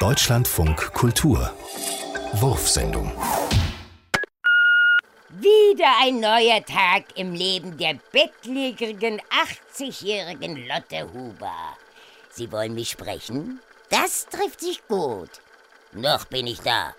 Deutschlandfunk Kultur Wurfsendung Wieder ein neuer Tag im Leben der bettlägerigen 80-jährigen Lotte Huber. Sie wollen mich sprechen? Das trifft sich gut. Noch bin ich da.